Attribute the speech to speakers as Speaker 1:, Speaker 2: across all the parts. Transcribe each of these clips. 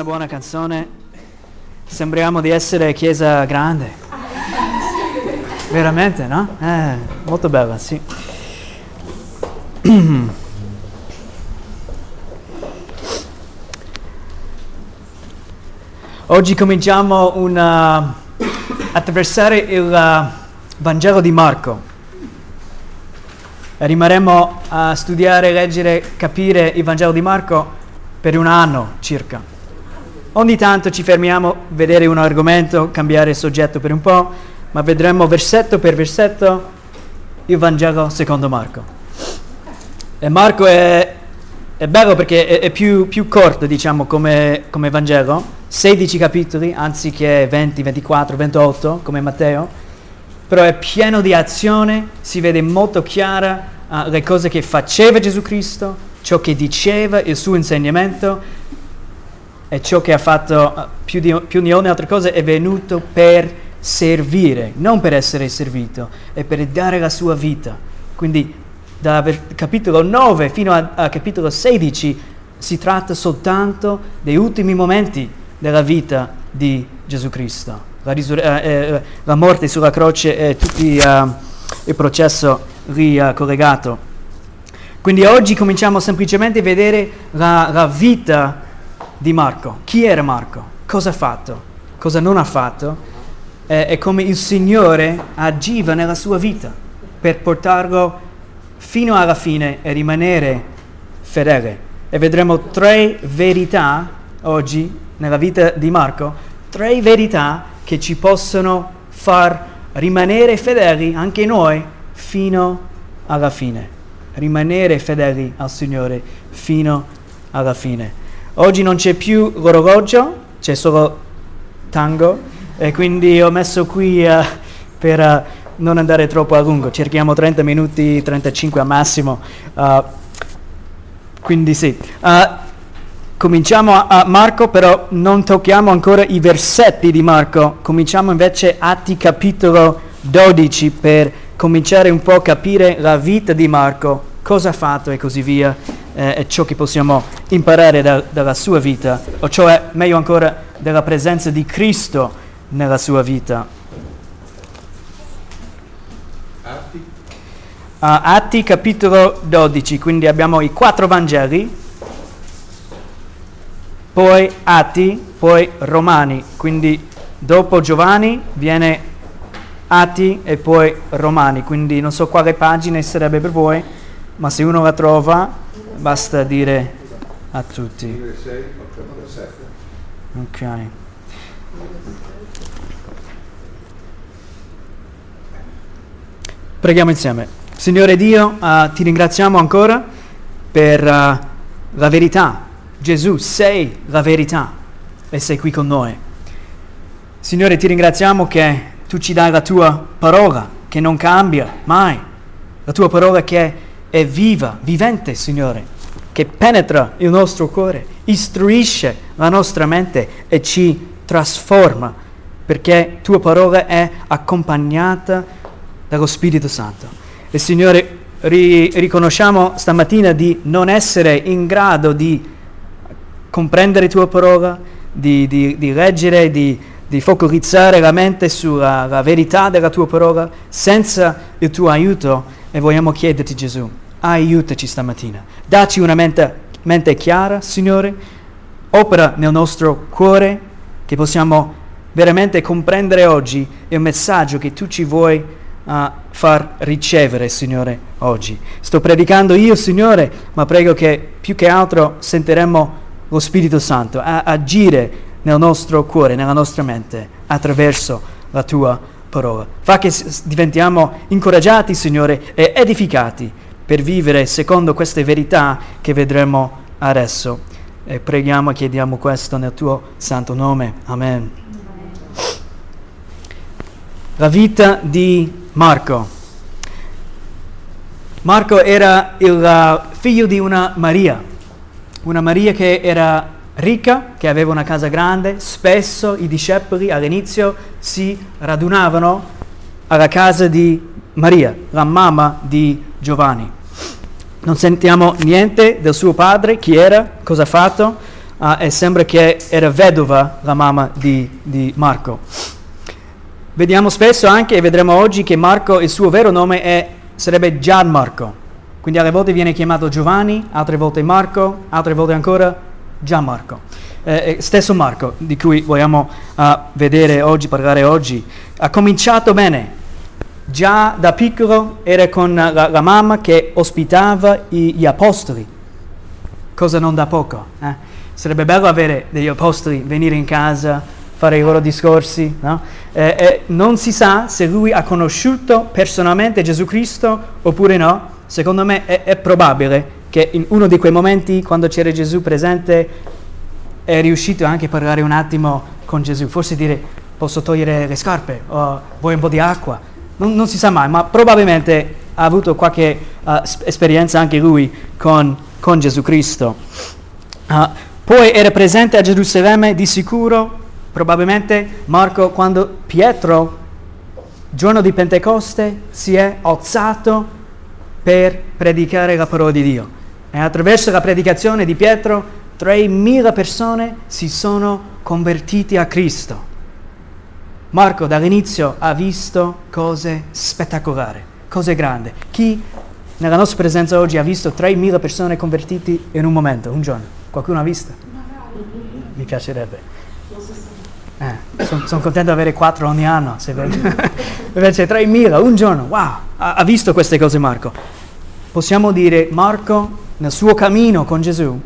Speaker 1: buona, buona canzone. Sembriamo di essere chiesa grande. Veramente, no? Eh, molto bella, sì. Oggi cominciamo una, attraversare il uh, Vangelo di Marco. Rimarremo a studiare, leggere, capire il Vangelo di Marco per un anno circa. Ogni tanto ci fermiamo a vedere un argomento, cambiare soggetto per un po', ma vedremo versetto per versetto il Vangelo secondo Marco. E Marco è, è bello perché è, è più, più, corto, diciamo, come, come Vangelo, 16 capitoli anziché 20, 24, 28 come Matteo, però è pieno di azione, si vede molto chiara uh, le cose che faceva Gesù Cristo, ciò che diceva, il suo insegnamento e ciò che ha fatto uh, più di, più di ogni altra cosa è venuto per servire, non per essere servito, è per dare la sua vita. Quindi da capitolo 9 fino a, a capitolo 16 si tratta soltanto dei ultimi momenti della vita di Gesù Cristo. La, risur- eh, eh, la morte sulla croce e tutto uh, il processo lì uh, collegato. Quindi oggi cominciamo semplicemente a vedere la, la vita di Marco. Chi era Marco? Cosa ha fatto? Cosa non ha fatto? E, e come il Signore agiva nella sua vita per portarlo fino alla fine e rimanere fedele. E vedremo tre verità oggi nella vita di Marco, tre verità che ci possono far rimanere fedeli anche noi fino alla fine rimanere fedeli al Signore fino alla fine. Oggi non c'è più l'orologio, c'è solo tango e quindi ho messo qui uh, per uh, non andare troppo a lungo, cerchiamo 30 minuti, 35 al massimo. Uh, quindi sì. cominciamo a, a Marco, però non tocchiamo ancora i versetti di Marco, cominciamo invece Atti capitolo 12 per cominciare un po' a capire la vita di Marco, cosa ha fatto e così via, eh, e ciò che possiamo imparare da, dalla sua vita, o cioè meglio ancora della presenza di Cristo nella sua vita. Atti? Uh, Atti capitolo 12, quindi abbiamo i quattro Vangeli, poi Atti, poi Romani, quindi dopo Giovanni viene Atti e poi Romani, quindi non so quale pagina sarebbe per voi, ma se uno la trova basta dire a tutti. Ok. Preghiamo insieme. Signore Dio, uh, ti ringraziamo ancora per uh, la verità. Gesù, sei la verità e sei qui con noi. Signore, ti ringraziamo che tu ci dai la tua parola che non cambia mai, la tua parola che è viva, vivente, Signore, che penetra il nostro cuore, istruisce la nostra mente e ci trasforma, perché tua parola è accompagnata dallo Spirito Santo. E Signore, ri- riconosciamo stamattina di non essere in grado di comprendere tua parola, di, di, di leggere, di di focalizzare la mente sulla la verità della tua parola senza il tuo aiuto e vogliamo chiederti Gesù, aiutaci stamattina, dacci una mente, mente chiara, Signore, opera nel nostro cuore che possiamo veramente comprendere oggi il messaggio che tu ci vuoi uh, far ricevere, Signore, oggi. Sto predicando io, Signore, ma prego che più che altro sentiremo lo Spirito Santo a agire nel nostro cuore, nella nostra mente, attraverso la tua parola. Fa che diventiamo incoraggiati, Signore, e edificati per vivere secondo queste verità che vedremo adesso. E preghiamo e chiediamo questo nel tuo santo nome. Amen. La vita di Marco. Marco era il uh, figlio di una Maria, una Maria che era ricca, che aveva una casa grande, spesso i discepoli all'inizio si radunavano alla casa di Maria, la mamma di Giovanni. Non sentiamo niente del suo padre, chi era, cosa ha fatto. uh, e sembra che era vedova la mamma di, di Marco. Vediamo spesso anche, e vedremo oggi, che Marco, il suo vero nome è, sarebbe Gianmarco. Quindi alle volte viene chiamato Giovanni, altre volte Marco, altre volte ancora Gianmarco. Eh, stesso Marco, di cui vogliamo uh, vedere oggi, parlare oggi, ha cominciato bene. Già da piccolo era con la, la mamma che ospitava i, gli apostoli, cosa non da poco. Eh? Sarebbe bello avere degli apostoli, venire in casa, fare i loro discorsi. No? Eh, eh, non si sa se lui ha conosciuto personalmente Gesù Cristo oppure no. Secondo me è, è probabile che in uno di quei momenti, quando c'era Gesù presente, è riuscito anche a parlare un attimo con Gesù. Forse dire posso togliere le scarpe o vuoi un po' di acqua. Non, non si sa mai, ma probabilmente ha avuto qualche uh, esperienza anche lui con, con Gesù Cristo. Uh, poi era presente a Gerusalemme di sicuro Probabilmente Marco, quando Pietro, giorno di Pentecoste, si è alzato per predicare la parola di Dio. E attraverso la predicazione di Pietro, 3.000 persone si sono convertiti a Cristo. Marco dall'inizio ha visto cose spettacolari, cose grandi. Chi nella nostra presenza oggi ha visto 3.000 persone convertiti in un momento, un giorno? Qualcuno ha visto? Mi piacerebbe. Eh, sono son contento di avere quattro ogni anno, invece 3.000, un giorno, wow, ha, ha visto queste cose Marco. Possiamo dire Marco nel suo cammino con Gesù,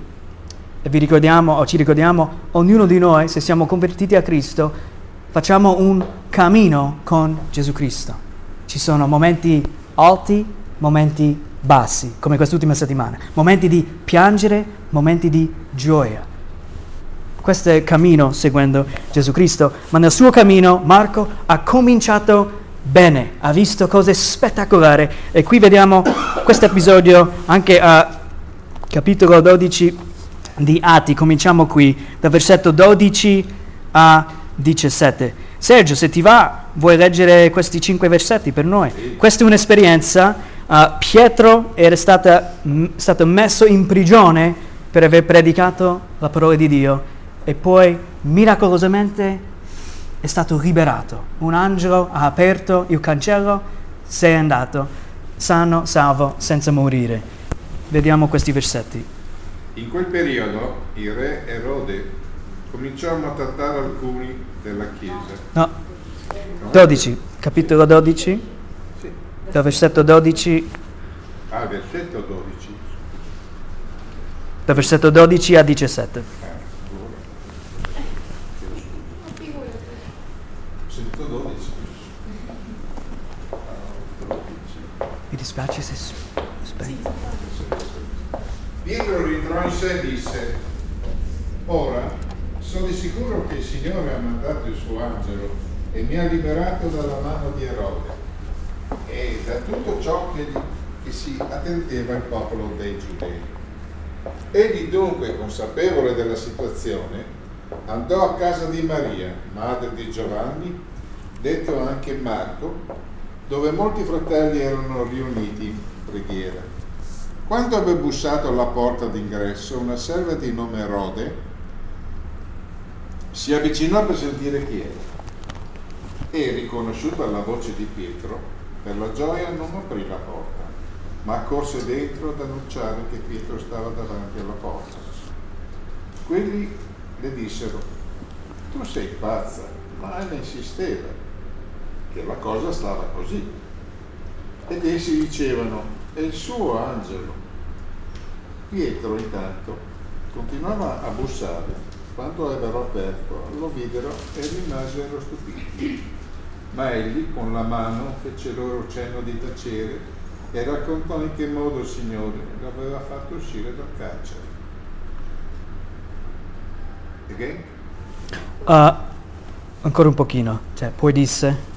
Speaker 1: e vi ricordiamo o ci ricordiamo, ognuno di noi, se siamo convertiti a Cristo, facciamo un cammino con Gesù Cristo. Ci sono momenti alti, momenti bassi, come quest'ultima settimana, momenti di piangere, momenti di gioia. Questo è il cammino seguendo Gesù Cristo, ma nel suo cammino Marco ha cominciato bene, ha visto cose spettacolari e qui vediamo questo episodio anche a capitolo 12 di Atti, cominciamo qui dal versetto 12 a 17. Sergio, se ti va, vuoi leggere questi cinque versetti per noi? Questa è un'esperienza, uh, Pietro era stata, m- stato messo in prigione per aver predicato la parola di Dio e poi miracolosamente è stato liberato. Un angelo ha aperto il cancello, sei andato sano, salvo, senza morire. Vediamo questi versetti.
Speaker 2: In quel periodo il re Erode cominciò a maltrattare alcuni della Chiesa.
Speaker 1: No, 12, capitolo 12, sì. dal versetto 12.
Speaker 2: Ah, versetto 12.
Speaker 1: Dal versetto 12 a 17. dispiace se.
Speaker 2: Pietro rientrò in sé e disse, ora sono di sicuro che il Signore ha mandato il suo angelo e mi ha liberato dalla mano di Erode e da tutto ciò che, che si attendeva il popolo dei giudei. Egli dunque, consapevole della situazione, andò a casa di Maria, madre di Giovanni, detto anche Marco, dove molti fratelli erano riuniti in preghiera. Quando ebbe bussato alla porta d'ingresso, una serva di nome Rode si avvicinò per sentire chi era e, riconosciuta la voce di Pietro, per la gioia non aprì la porta, ma corse dentro ad annunciare che Pietro stava davanti alla porta. Quelli le dissero, tu sei pazza, ma ne insisteva che la cosa stava così. Ed essi dicevano, è il suo angelo. Pietro intanto continuava a bussare. Quando ebbero aperto lo videro e rimasero stupiti. Ma egli con la mano fece loro cenno di tacere e raccontò in che modo il Signore l'aveva fatto uscire dal carcere. Again?
Speaker 1: Uh, ancora un pochino, cioè, poi disse,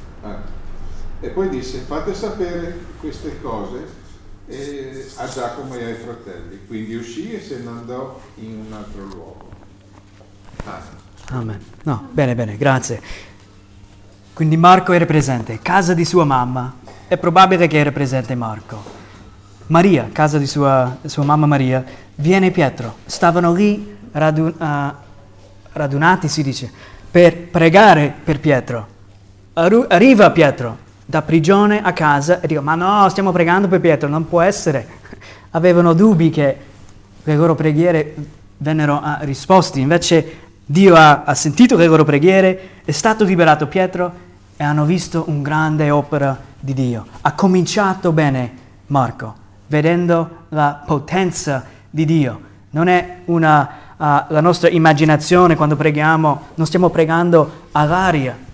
Speaker 2: e poi disse fate sapere queste cose eh, a Giacomo e ai fratelli. Quindi uscì e se ne andò in un altro luogo.
Speaker 1: Amen. Amen. No, bene, bene, grazie. Quindi Marco era presente, casa di sua mamma, è probabile che era presente Marco. Maria, casa di sua, sua mamma Maria, viene Pietro, stavano lì radun- uh, radunati, si dice, per pregare per Pietro. Arru- arriva Pietro da prigione a casa e dico, ma no, stiamo pregando per Pietro, non può essere. Avevano dubbi che le loro preghiere vennero uh, risposte, invece Dio ha, ha sentito le loro preghiere, è stato liberato Pietro e hanno visto un grande opera di Dio. Ha cominciato bene Marco, vedendo la potenza di Dio. Non è una, uh, la nostra immaginazione quando preghiamo, non stiamo pregando all'aria,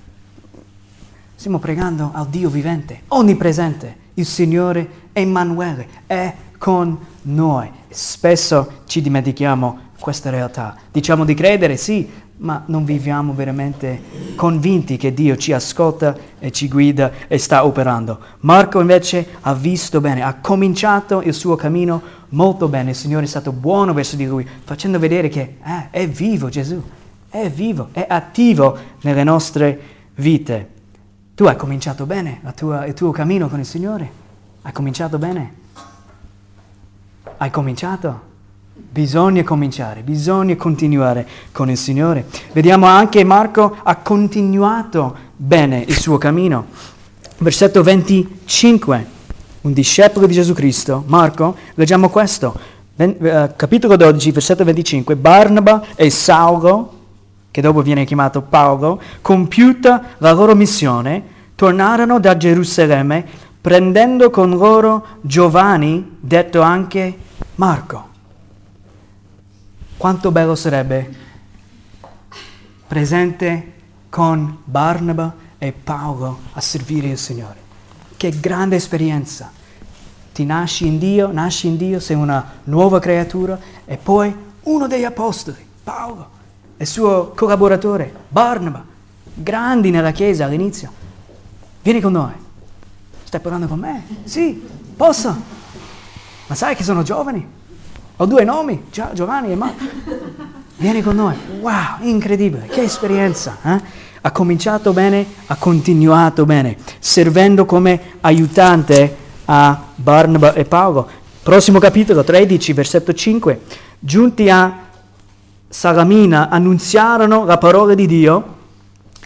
Speaker 1: stiamo pregando al Dio vivente, onnipresente. Il Signore Emanuele è con noi. Spesso ci dimentichiamo questa realtà. Diciamo di credere, sì, ma non viviamo veramente convinti che Dio ci ascolta e ci guida e sta operando. Marco invece ha visto bene, ha cominciato il suo cammino molto bene, il Signore è stato buono verso di lui, facendo vedere che eh, è vivo Gesù, è vivo, è attivo nelle nostre vite. Tu hai cominciato bene tua, il tuo cammino con il Signore? Hai cominciato bene? Hai cominciato? Bisogna cominciare, bisogna continuare con il Signore. Vediamo anche Marco ha continuato bene il suo cammino. Versetto 25, un discepolo di Gesù Cristo, Marco, leggiamo questo, uh, capitolo 12, versetto 25, Barnaba e Saulo, che dopo viene chiamato Paolo, compiuta la loro missione, tornarono da Gerusalemme prendendo con loro Giovanni, detto anche Marco. Quanto bello sarebbe presente con Barnaba e Paolo a servire il Signore. Che grande esperienza. Ti nasci in Dio, nasci in Dio, sei una nuova creatura e poi uno degli apostoli, Paolo, il suo collaboratore, Barnaba, grandi nella Chiesa all'inizio. Vieni con noi. Stai parlando con me? Sì, posso. Ma sai che sono giovani? Ho due nomi, Giovanni e Marco. Vieni con noi. Wow, incredibile, che esperienza. Eh? Ha cominciato bene, ha continuato bene, servendo come aiutante a Barnaba e Paolo. Prossimo capitolo 13, versetto 5. Giunti a Salamina annunziarono la parola di Dio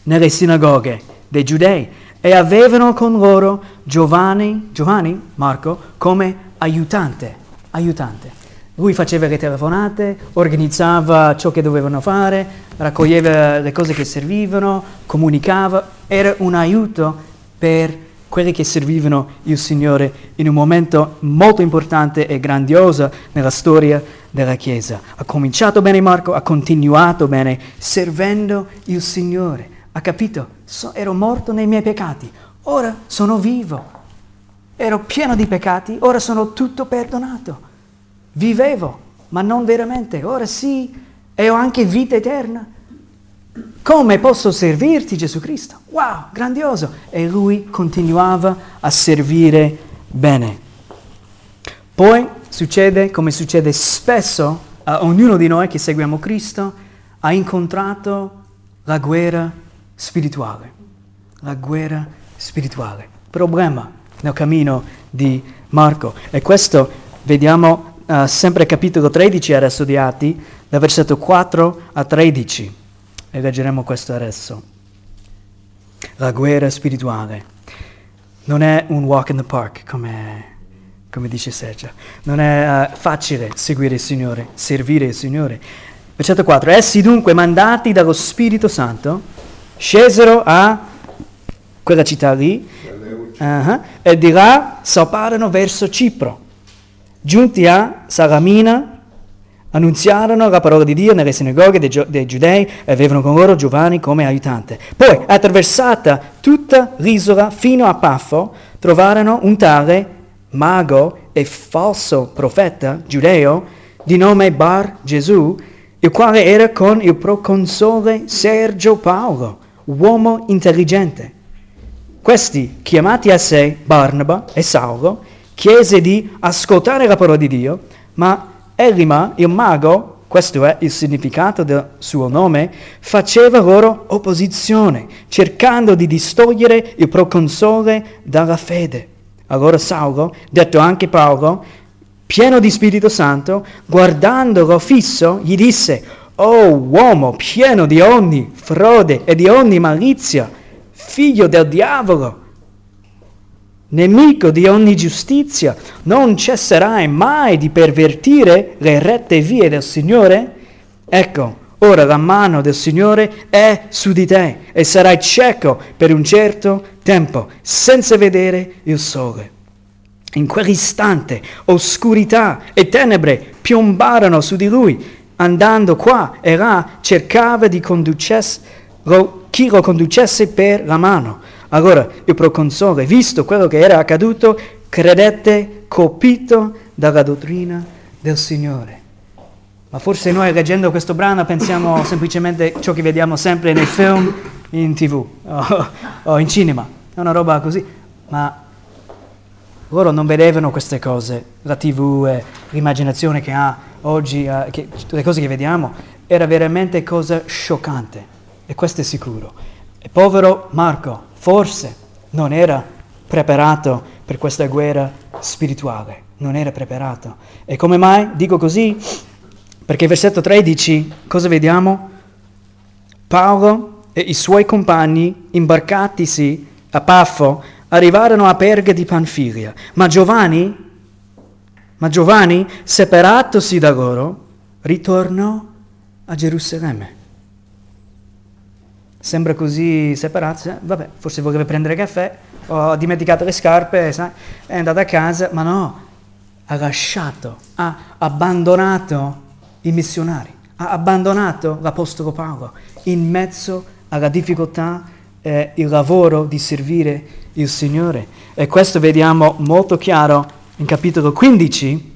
Speaker 1: nelle sinagoghe dei giudei e avevano con loro Giovanni, Giovanni Marco, come aiutante. aiutante. Lui faceva le telefonate, organizzava ciò che dovevano fare, raccoglieva le cose che servivano, comunicava, era un aiuto per quelli che servivano il Signore in un momento molto importante e grandioso nella storia della Chiesa. Ha cominciato bene Marco, ha continuato bene servendo il Signore. Ha capito? So, ero morto nei miei peccati, ora sono vivo. Ero pieno di peccati, ora sono tutto perdonato. Vivevo, ma non veramente. Ora sì, e ho anche vita eterna. Come posso servirti Gesù Cristo? Wow, grandioso! E lui continuava a servire bene. Poi succede, come succede spesso a ognuno di noi che seguiamo Cristo, ha incontrato la guerra spirituale. La guerra spirituale. Problema nel cammino di Marco. E questo vediamo uh, sempre capitolo 13 adesso di Atti, dal versetto 4 a 13. E leggeremo questo adesso. La guerra spirituale. Non è un walk in the park, come, come dice Sergio. Non è uh, facile seguire il Signore, servire il Signore. Versetto 4. Essi dunque, mandati dallo Spirito Santo, scesero a quella città lì, uh-huh, e di là salparono verso Cipro Giunti a Salamina, annunziarono la parola di Dio nelle sinagoghe dei, dei, giudei e avevano con loro Giovanni come aiutante. Poi, attraversata tutta l'isola fino a Paffo, trovarono un tale mago e falso profeta giudeo di nome Bar Gesù, il quale era con il proconsole Sergio Paolo, uomo intelligente. Questi, chiamati a sé Barnaba e Saulo, chiese di ascoltare la parola di Dio, ma Elima, il mago, questo è il significato del suo nome, faceva loro opposizione, cercando di distogliere il proconsole dalla fede. Allora Saulo, detto anche Paolo, pieno di Spirito Santo, guardandolo fisso, gli disse, Oh uomo pieno di ogni frode e di ogni malizia, figlio del diavolo, nemico di ogni giustizia, non cesserai mai di pervertire le rette vie del Signore? Ecco, ora la mano del Signore è su di te e sarai cieco per un certo tempo, senza vedere il sole. In quell'istante oscurità e tenebre piombarono su di lui. Andando qua e là cercava di conducesse, chi lo conducesse per la mano. Allora il proconsole, visto quello che era accaduto, credette colpito dalla dottrina del Signore. Ma forse noi leggendo questo brano pensiamo semplicemente ciò che vediamo sempre nei film, in tv o, o in cinema, è una roba così. Ma loro non vedevano queste cose, la tv e l'immaginazione che ha oggi, eh, che, le cose che vediamo, era veramente cosa scioccante. E questo è sicuro. E povero Marco, forse non era preparato per questa guerra spirituale, non era preparato. E come mai dico così? Perché versetto 13, cosa vediamo? Paolo e i suoi compagni, imbarcatisi a Paffo, arrivarono a Perga di Panfilia, ma Giovanni, ma Giovanni, separatosi da loro, ritornò a Gerusalemme. Sembra così separato, vabbè, forse voleva prendere caffè, ho dimenticato le scarpe, sai, è andato a casa, ma no, ha lasciato, ha abbandonato i missionari, ha abbandonato l'Apostolo Paolo in mezzo alla difficoltà e il lavoro di servire il Signore. E questo vediamo molto chiaro in capitolo 15,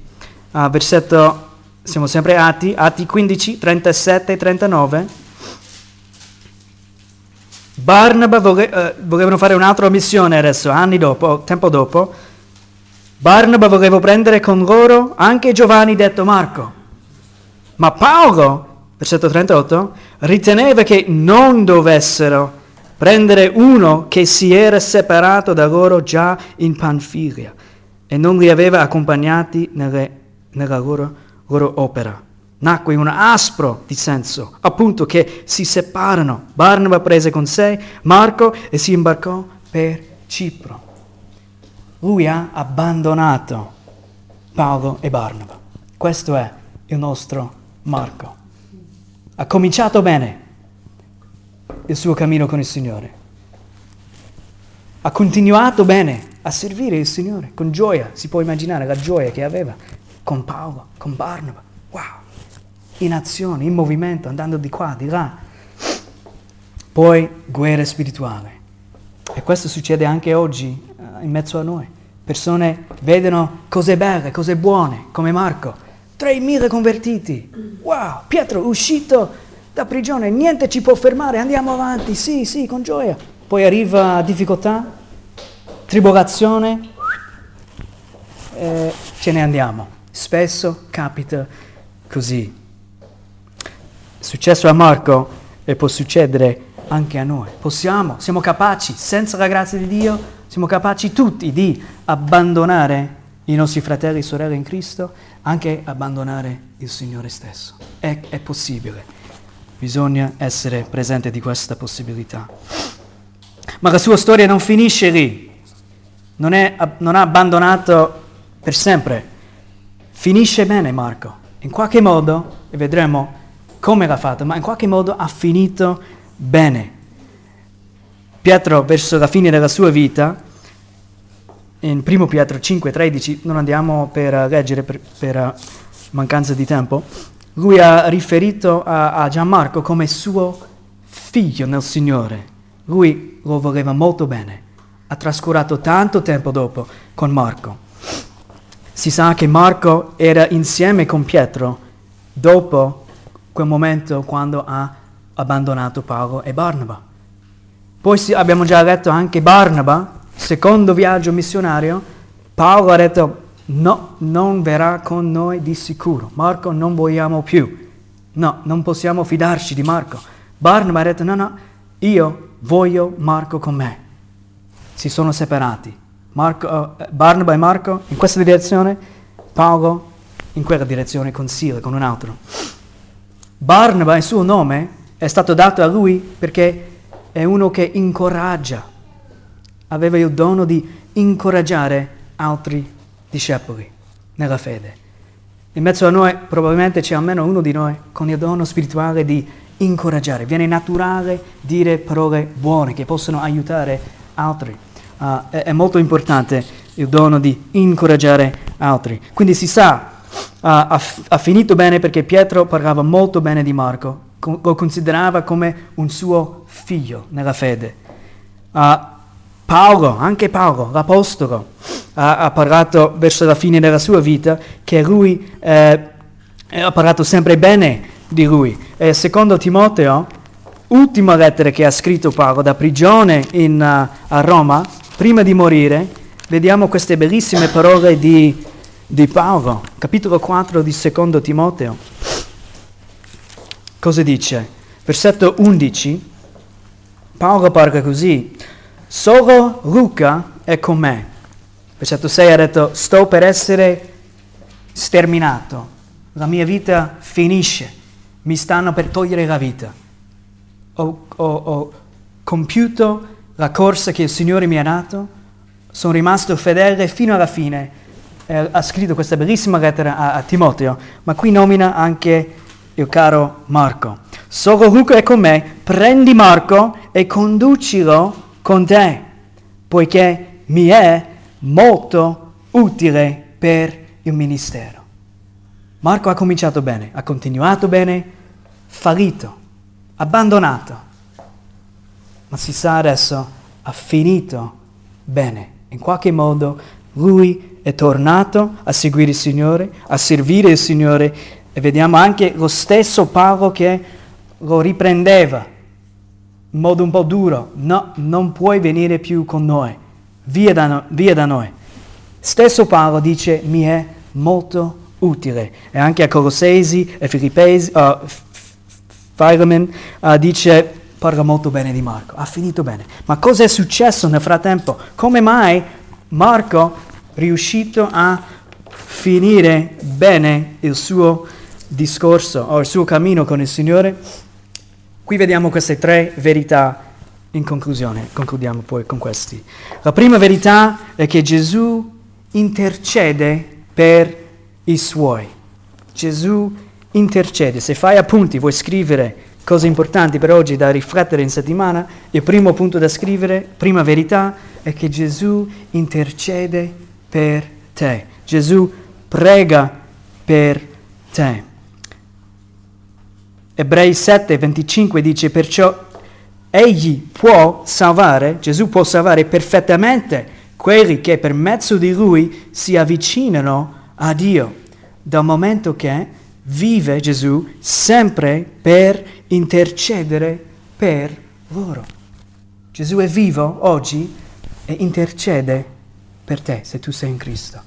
Speaker 1: uh, versetto, siamo sempre Atti, Atti 15, 37 e 39. Barnaba vole, uh, volevano fare un'altra missione adesso, anni dopo, tempo dopo. Barnaba voleva prendere con loro anche Giovanni detto Marco. Ma Paolo, versetto 38, riteneva che non dovessero prendere uno che si era separato da loro già in Panfilia e non li aveva accompagnati nelle, nella loro, loro opera. Nacque un aspro dissenso, appunto che si separano. Barnaba prese con sé Marco e si imbarcò per Cipro. Lui ha abbandonato Paolo e Barnaba. Questo è il nostro Marco. Ha cominciato bene, il suo cammino con il Signore. Ha continuato bene a servire il Signore con gioia, si può immaginare la gioia che aveva con Paolo, con Barnaba. Wow! In azione, in movimento, andando di qua, di là. Poi guerra spirituale. E questo succede anche oggi uh, in mezzo a noi. Persone vedono cose belle, cose buone, come Marco. 3.000 convertiti. Wow! Pietro uscito da prigione, niente ci può fermare, andiamo avanti, sì, sì, con gioia. Poi arriva difficoltà, tribolazione, eh, ce ne andiamo. Spesso capita così. Successo a Marco e può succedere anche a noi. Possiamo, siamo capaci, senza la grazia di Dio, siamo capaci tutti di abbandonare i nostri fratelli e sorelle in Cristo, anche abbandonare il Signore stesso. È, è possibile. Bisogna essere presente di questa possibilità. Ma la sua storia non finisce lì, non, è, non ha abbandonato per sempre. Finisce bene Marco, in qualche modo, e vedremo come l'ha fatto, ma in qualche modo ha finito bene. Pietro, verso la fine della sua vita, in 1 Pietro 5,13, non andiamo per leggere per, per mancanza di tempo, lui ha riferito a, a Gianmarco come suo figlio nel Signore. Lui lo voleva molto bene. Ha trascurato tanto tempo dopo con Marco. Si sa che Marco era insieme con Pietro dopo quel momento quando ha abbandonato Paolo e Barnaba. Poi abbiamo già letto anche Barnaba, secondo viaggio missionario, Paolo ha detto no, non verrà con noi di sicuro. Marco non vogliamo più. No, non possiamo fidarci di Marco. Barnaba ha detto no, no, io voglio Marco con me. Si sono separati. Marco, uh, Barnaba e Marco in questa direzione, Paolo in quella direzione con Sila, con un altro. Barnaba, il suo nome, è stato dato a lui perché è uno che incoraggia, aveva il dono di incoraggiare altri discepoli nella fede. In mezzo a noi probabilmente c'è almeno uno di noi con il dono spirituale di incoraggiare. Viene naturale dire parole buone che possono aiutare altri. Uh, è, è, molto importante il dono di incoraggiare altri. Quindi si sa, uh, ha, ha, finito bene perché Pietro parlava molto bene di Marco, co- lo considerava come un suo figlio nella fede. Uh, Paolo, anche Paolo, l'Apostolo, ha, ha, parlato verso la fine della sua vita che lui eh, ha parlato sempre bene di lui. E secondo Timoteo, ultima lettera che ha scritto Paolo da prigione in, uh, a Roma, prima di morire, vediamo queste bellissime parole di, di Paolo, capitolo 4 di secondo Timoteo. Cosa dice? Versetto 11, Paolo parla così. Solo Luca è con me. Versetto 6 ha detto, sto per essere sterminato, la mia vita finisce, mi stanno per togliere la vita. Ho, ho, ho compiuto la corsa che il Signore mi ha dato, sono rimasto fedele fino alla fine. Eh, ha scritto questa bellissima lettera a, a Timoteo, ma qui nomina anche il caro Marco. Solo Luca è con me, prendi Marco e conducilo con te, poiché mi è molto utile per il ministero. Marco ha cominciato bene, ha continuato bene, fallito, abbandonato, ma si sa adesso ha finito bene. In qualche modo lui è tornato a seguire il Signore, a servire il Signore e vediamo anche lo stesso Paolo che lo riprendeva in modo un po' duro, no, non puoi venire più con noi, via da, no, via da noi. Stesso Paolo dice, mi è molto utile. E anche a Colossesi e Filippesi, uh, Philemon uh, dice, parla molto bene di Marco, ha finito bene. Ma cosa è successo nel frattempo? Come mai Marco riuscito a finire bene il suo discorso o il suo cammino con il Signore? Qui vediamo queste tre verità in conclusione, concludiamo poi con questi. La prima verità è che Gesù intercede per i suoi. Gesù intercede. Se fai appunti, vuoi scrivere cose importanti per oggi da riflettere in settimana, il primo punto da scrivere, prima verità, è che Gesù intercede per te. Gesù prega per te. Ebrei 7, 25 dice perciò egli può salvare, Gesù può salvare perfettamente quelli che per mezzo di lui si avvicinano a Dio, dal momento che vive Gesù sempre per intercedere per loro. Gesù è vivo oggi e intercede per te se tu sei in Cristo.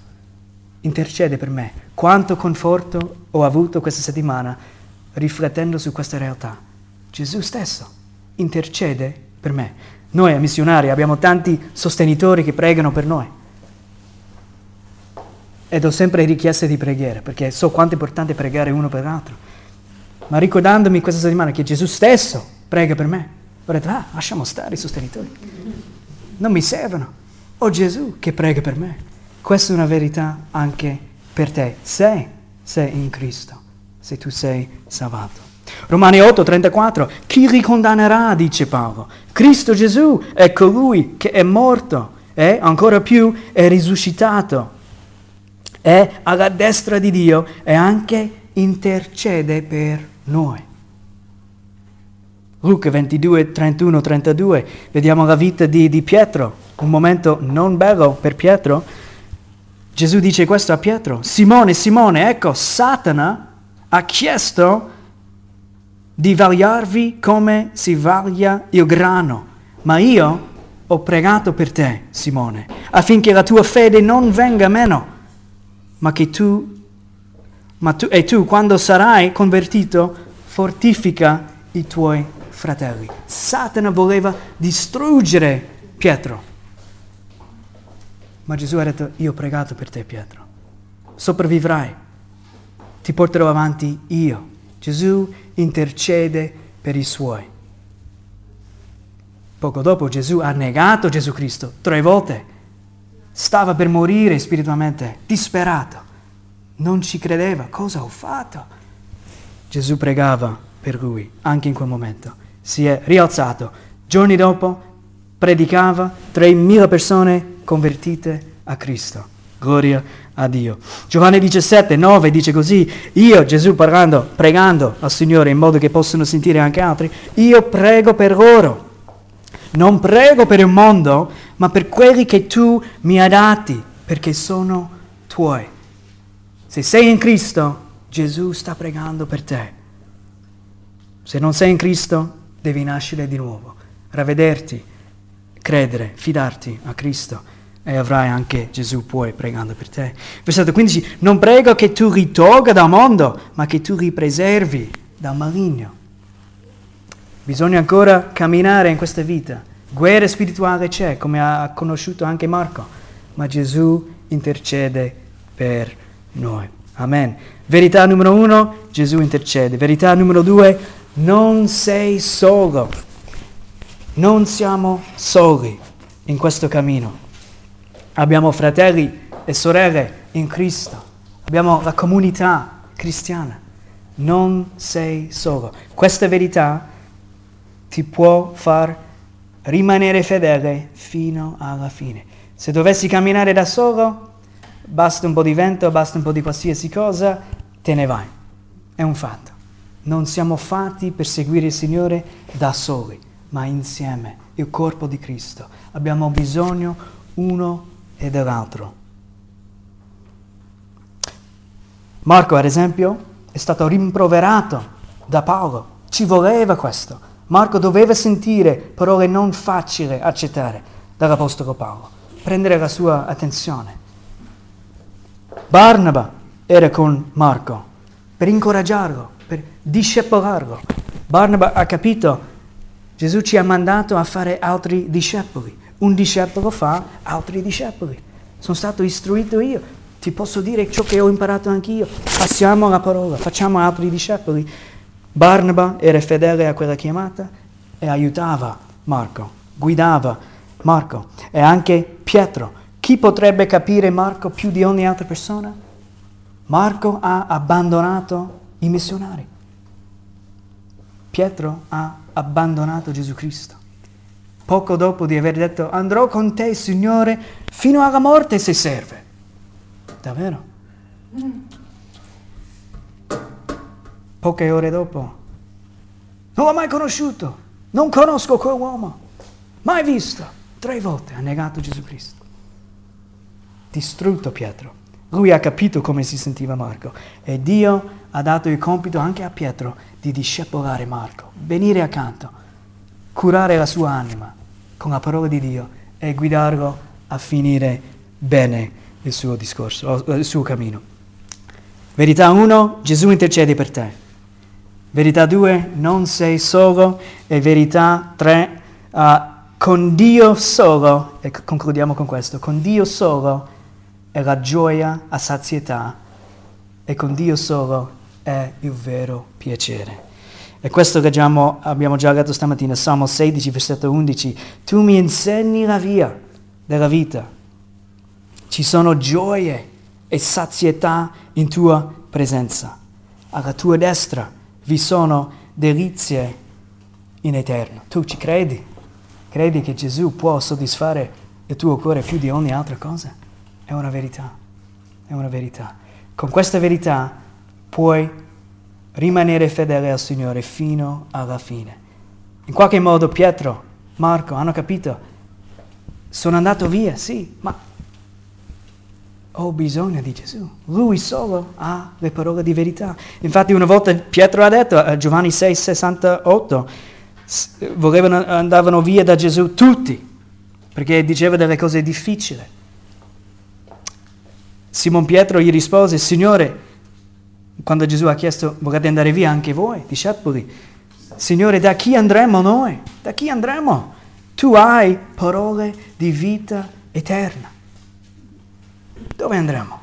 Speaker 1: Intercede per me. Quanto conforto ho avuto questa settimana riflettendo su questa realtà. Gesù stesso intercede per me. Noi a missionari abbiamo tanti sostenitori che pregano per noi. Ed ho sempre richieste di preghiera, perché so quanto è importante pregare uno per l'altro. Ma ricordandomi questa settimana che Gesù stesso prega per me, ho detto, ah, lasciamo stare i sostenitori. Non mi servono. Ho Gesù che prega per me. Questa è una verità anche per te, se sei in Cristo se tu sei salvato. Romani 8, 34, chi ricondannerà, dice Paolo? Cristo Gesù è colui che è morto e ancora più è risuscitato, è alla destra di Dio e anche intercede per noi. Luca 22, 31, 32, vediamo la vita di, di Pietro, un momento non bello per Pietro. Gesù dice questo a Pietro, Simone, Simone, ecco, Satana ha chiesto di vagliarvi come si vaglia il grano, ma io ho pregato per te, Simone, affinché la tua fede non venga meno, ma che tu, ma tu, e tu quando sarai convertito, fortifica i tuoi fratelli. Satana voleva distruggere Pietro, ma Gesù ha detto, io ho pregato per te, Pietro. sopravvivrai, ti porterò avanti io. Gesù intercede per i suoi. Poco dopo Gesù ha negato Gesù Cristo tre volte. Stava per morire spiritualmente, disperato. Non ci credeva. Cosa ho fatto? Gesù pregava per lui anche in quel momento. Si è rialzato. Giorni dopo predicava 3.000 persone convertite a Cristo. Gloria a Dio. Giovanni 17, 9 dice così, io Gesù parlando, pregando al Signore in modo che possano sentire anche altri, io prego per loro. Non prego per il mondo, ma per quelli che tu mi hai dati, perché sono tuoi. Se sei in Cristo, Gesù sta pregando per te. Se non sei in Cristo, devi nascere di nuovo, ravvederti, credere, fidarti a Cristo e avrai anche Gesù poi pregando per te. Versetto 15, non prego che tu ritolga dal mondo, ma che tu ripreservi dal maligno. Bisogna ancora camminare in questa vita. Guerra spirituale c'è, come ha conosciuto anche Marco, ma Gesù intercede per noi. Amen. Verità numero uno, Gesù intercede. Verità numero due, non sei solo. Non siamo soli in questo cammino. Abbiamo fratelli e sorelle in Cristo. Abbiamo la comunità cristiana. Non sei solo. Questa verità ti può far rimanere fedele fino alla fine. Se dovessi camminare da solo, basta un po' di vento, basta un po' di qualsiasi cosa, te ne vai. È un fatto. Non siamo fatti per seguire il Signore da soli, ma insieme, il corpo di Cristo. Abbiamo bisogno uno e dell'altro. Marco, ad esempio, è stato rimproverato da Paolo. Ci voleva questo. Marco doveva sentire parole non facili accettare dall'Apostolo Paolo, prendere la sua attenzione. Barnaba era con Marco per incoraggiarlo, per discepolarlo. Barnaba ha capito, Gesù ci ha mandato a fare altri discepoli. Un discepolo fa altri discepoli. Sono stato istruito io, ti posso dire ciò che ho imparato anch'io. Passiamo la parola, facciamo altri discepoli. Barnaba era fedele a quella chiamata e aiutava Marco, guidava Marco e anche Pietro. Chi potrebbe capire Marco più di ogni altra persona? Marco ha abbandonato i missionari. Pietro ha abbandonato Gesù Cristo poco dopo di aver detto andrò con te, Signore, fino alla morte se serve. Davvero? Poche ore dopo, non l'ho mai conosciuto, non conosco quell'uomo, mai visto. Tre volte ha negato Gesù Cristo. Distrutto Pietro. Lui ha capito come si sentiva Marco e Dio ha dato il compito anche a Pietro di discepolare Marco, venire accanto curare la sua anima con la parola di Dio e guidarlo a finire bene il suo discorso, il suo cammino. Verità 1, Gesù intercede per te. Verità 2, non sei solo. E verità 3, uh, con Dio solo, e concludiamo con questo, con Dio solo è la gioia a sazietà e con Dio solo è il vero piacere. E questo che abbiamo, abbiamo già letto stamattina, Salmo 16, versetto 11. Tu mi insegni la via della vita. Ci sono gioie e sazietà in tua presenza. Alla tua destra vi sono delizie in eterno. Tu ci credi? Credi che Gesù può soddisfare il tuo cuore più di ogni altra cosa? È una verità. È una verità. Con questa verità puoi rimanere fedele al Signore fino alla fine. In qualche modo Pietro, Marco hanno capito, sono andato via, sì, ma ho bisogno di Gesù. Lui solo ha le parole di verità. Infatti una volta Pietro ha detto a Giovanni 6, 68, volevano, andavano via da Gesù tutti, perché diceva delle cose difficili. Simon Pietro gli rispose, Signore, quando Gesù ha chiesto, volete andare via anche voi, discepoli? Signore, da chi andremo noi? Da chi andremo? Tu hai parole di vita eterna. Dove andremo?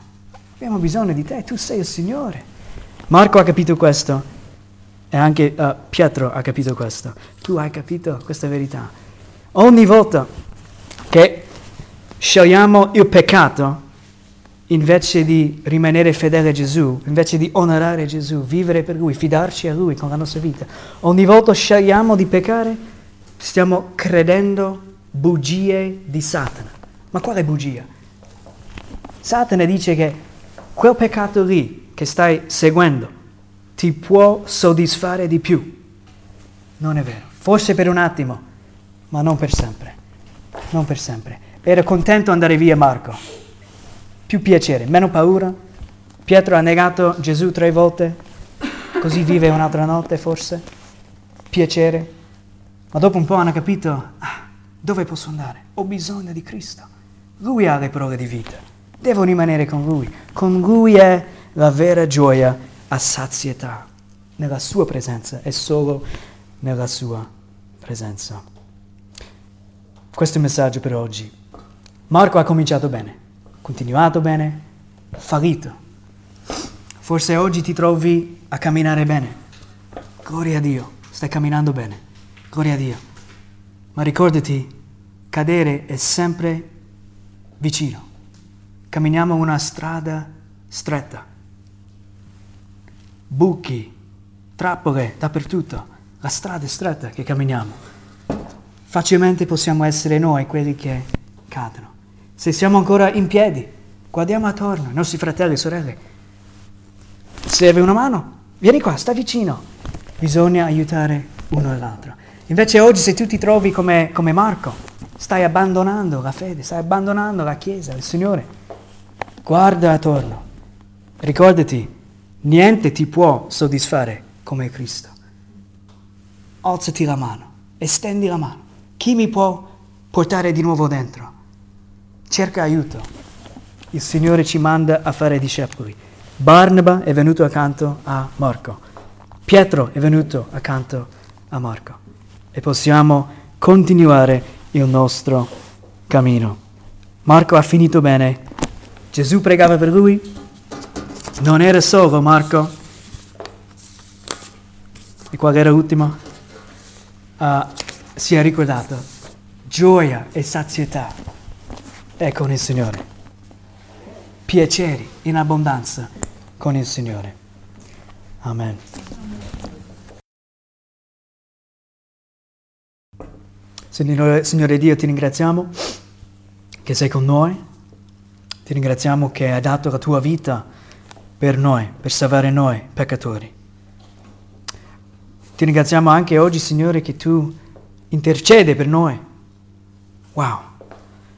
Speaker 1: Abbiamo bisogno di te, tu sei il Signore. Marco ha capito questo e anche uh, Pietro ha capito questo. Tu hai capito questa verità. Ogni volta che scegliamo il peccato, invece di rimanere fedele a Gesù, invece di onorare Gesù, vivere per Lui, fidarci a Lui con la nostra vita, ogni volta scegliamo di peccare, stiamo credendo bugie di Satana. Ma quale bugia? Satana dice che quel peccato lì che stai seguendo ti può soddisfare di più. Non è vero. Forse per un attimo, ma non per sempre. Non per sempre. Era contento di andare via Marco. Più piacere, meno paura. Pietro ha negato Gesù tre volte, così vive un'altra notte forse. Piacere. Ma dopo un po' hanno capito, ah, dove posso andare? Ho bisogno di Cristo. Lui ha le parole di vita. Devo rimanere con Lui. Con Lui è la vera gioia a sazietà nella sua presenza e solo nella sua presenza. Questo è il messaggio per oggi. Marco ha cominciato bene, continuato bene, fallito. Forse oggi ti trovi a camminare bene. Gloria a Dio, stai camminando bene. Gloria a Dio. Ma ricordati, cadere è sempre vicino. Camminiamo una strada stretta buchi, trappole dappertutto, la strada è stretta che camminiamo. Facilmente possiamo essere noi quelli che cadono. Se siamo ancora in piedi, guardiamo attorno, i nostri fratelli e sorelle. Serve una mano? Vieni qua, sta vicino. Bisogna aiutare uno l'altro. Invece oggi se tu ti trovi come, come Marco, stai abbandonando la fede, stai abbandonando la Chiesa, il Signore, guarda attorno. Ricordati Niente ti può soddisfare come Cristo. Alzati la mano, estendi la mano. Chi mi può portare di nuovo dentro? Cerca aiuto. Il Signore ci manda a fare discepoli. Barnaba è venuto accanto a Marco. Pietro è venuto accanto a Marco. E possiamo continuare il nostro cammino. Marco ha finito bene. Gesù pregava per lui, non era solo Marco. E qual era l'ultimo? Uh, si è ricordato. Gioia e sazietà è con il Signore. Piaceri in abbondanza con il Signore. Amen. Signore, Signore Dio, ti ringraziamo che sei con noi. Ti ringraziamo che hai dato la tua vita per noi, per salvare noi peccatori. Ti ringraziamo anche oggi, Signore, che tu intercede per noi. Wow.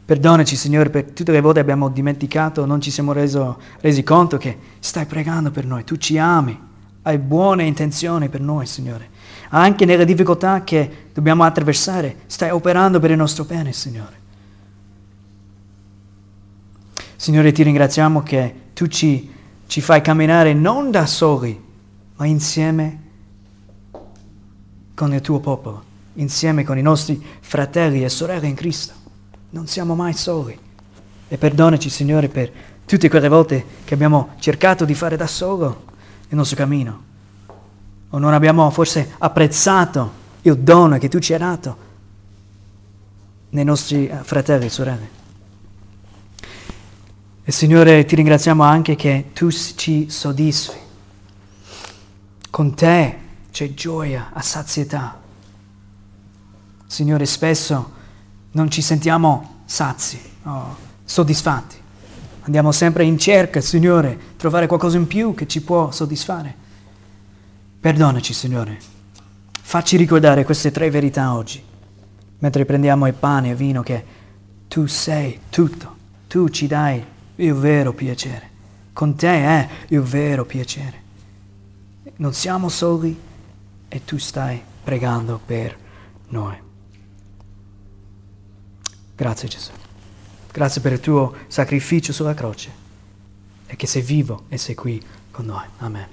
Speaker 1: Perdonaci, Signore, per tutte le volte abbiamo dimenticato, non ci siamo reso, resi conto che stai pregando per noi, tu ci ami, hai buone intenzioni per noi, Signore. Anche nelle difficoltà che dobbiamo attraversare, stai operando per il nostro bene, Signore. Signore, ti ringraziamo che tu ci ci fai camminare non da soli, ma insieme con il tuo popolo, insieme con i nostri fratelli e sorelle in Cristo. Non siamo mai soli. E perdonaci, Signore, per tutte quelle volte che abbiamo cercato di fare da solo il nostro cammino. O non abbiamo forse apprezzato il dono che tu ci hai dato nei nostri eh, fratelli e sorelle. E Signore ti ringraziamo anche che tu ci soddisfi. Con te c'è gioia a sazietà. Signore, spesso non ci sentiamo sazi, oh, soddisfatti. Andiamo sempre in cerca, Signore, trovare qualcosa in più che ci può soddisfare. Perdonaci, Signore. Facci ricordare queste tre verità oggi, mentre prendiamo il pane e il vino, che tu sei tutto. Tu ci dai il vero piacere. Con te è il vero piacere. Non siamo soli e tu stai pregando per noi. Grazie Gesù. Grazie per il tuo sacrificio sulla croce e che sei vivo e sei qui con noi. Amen.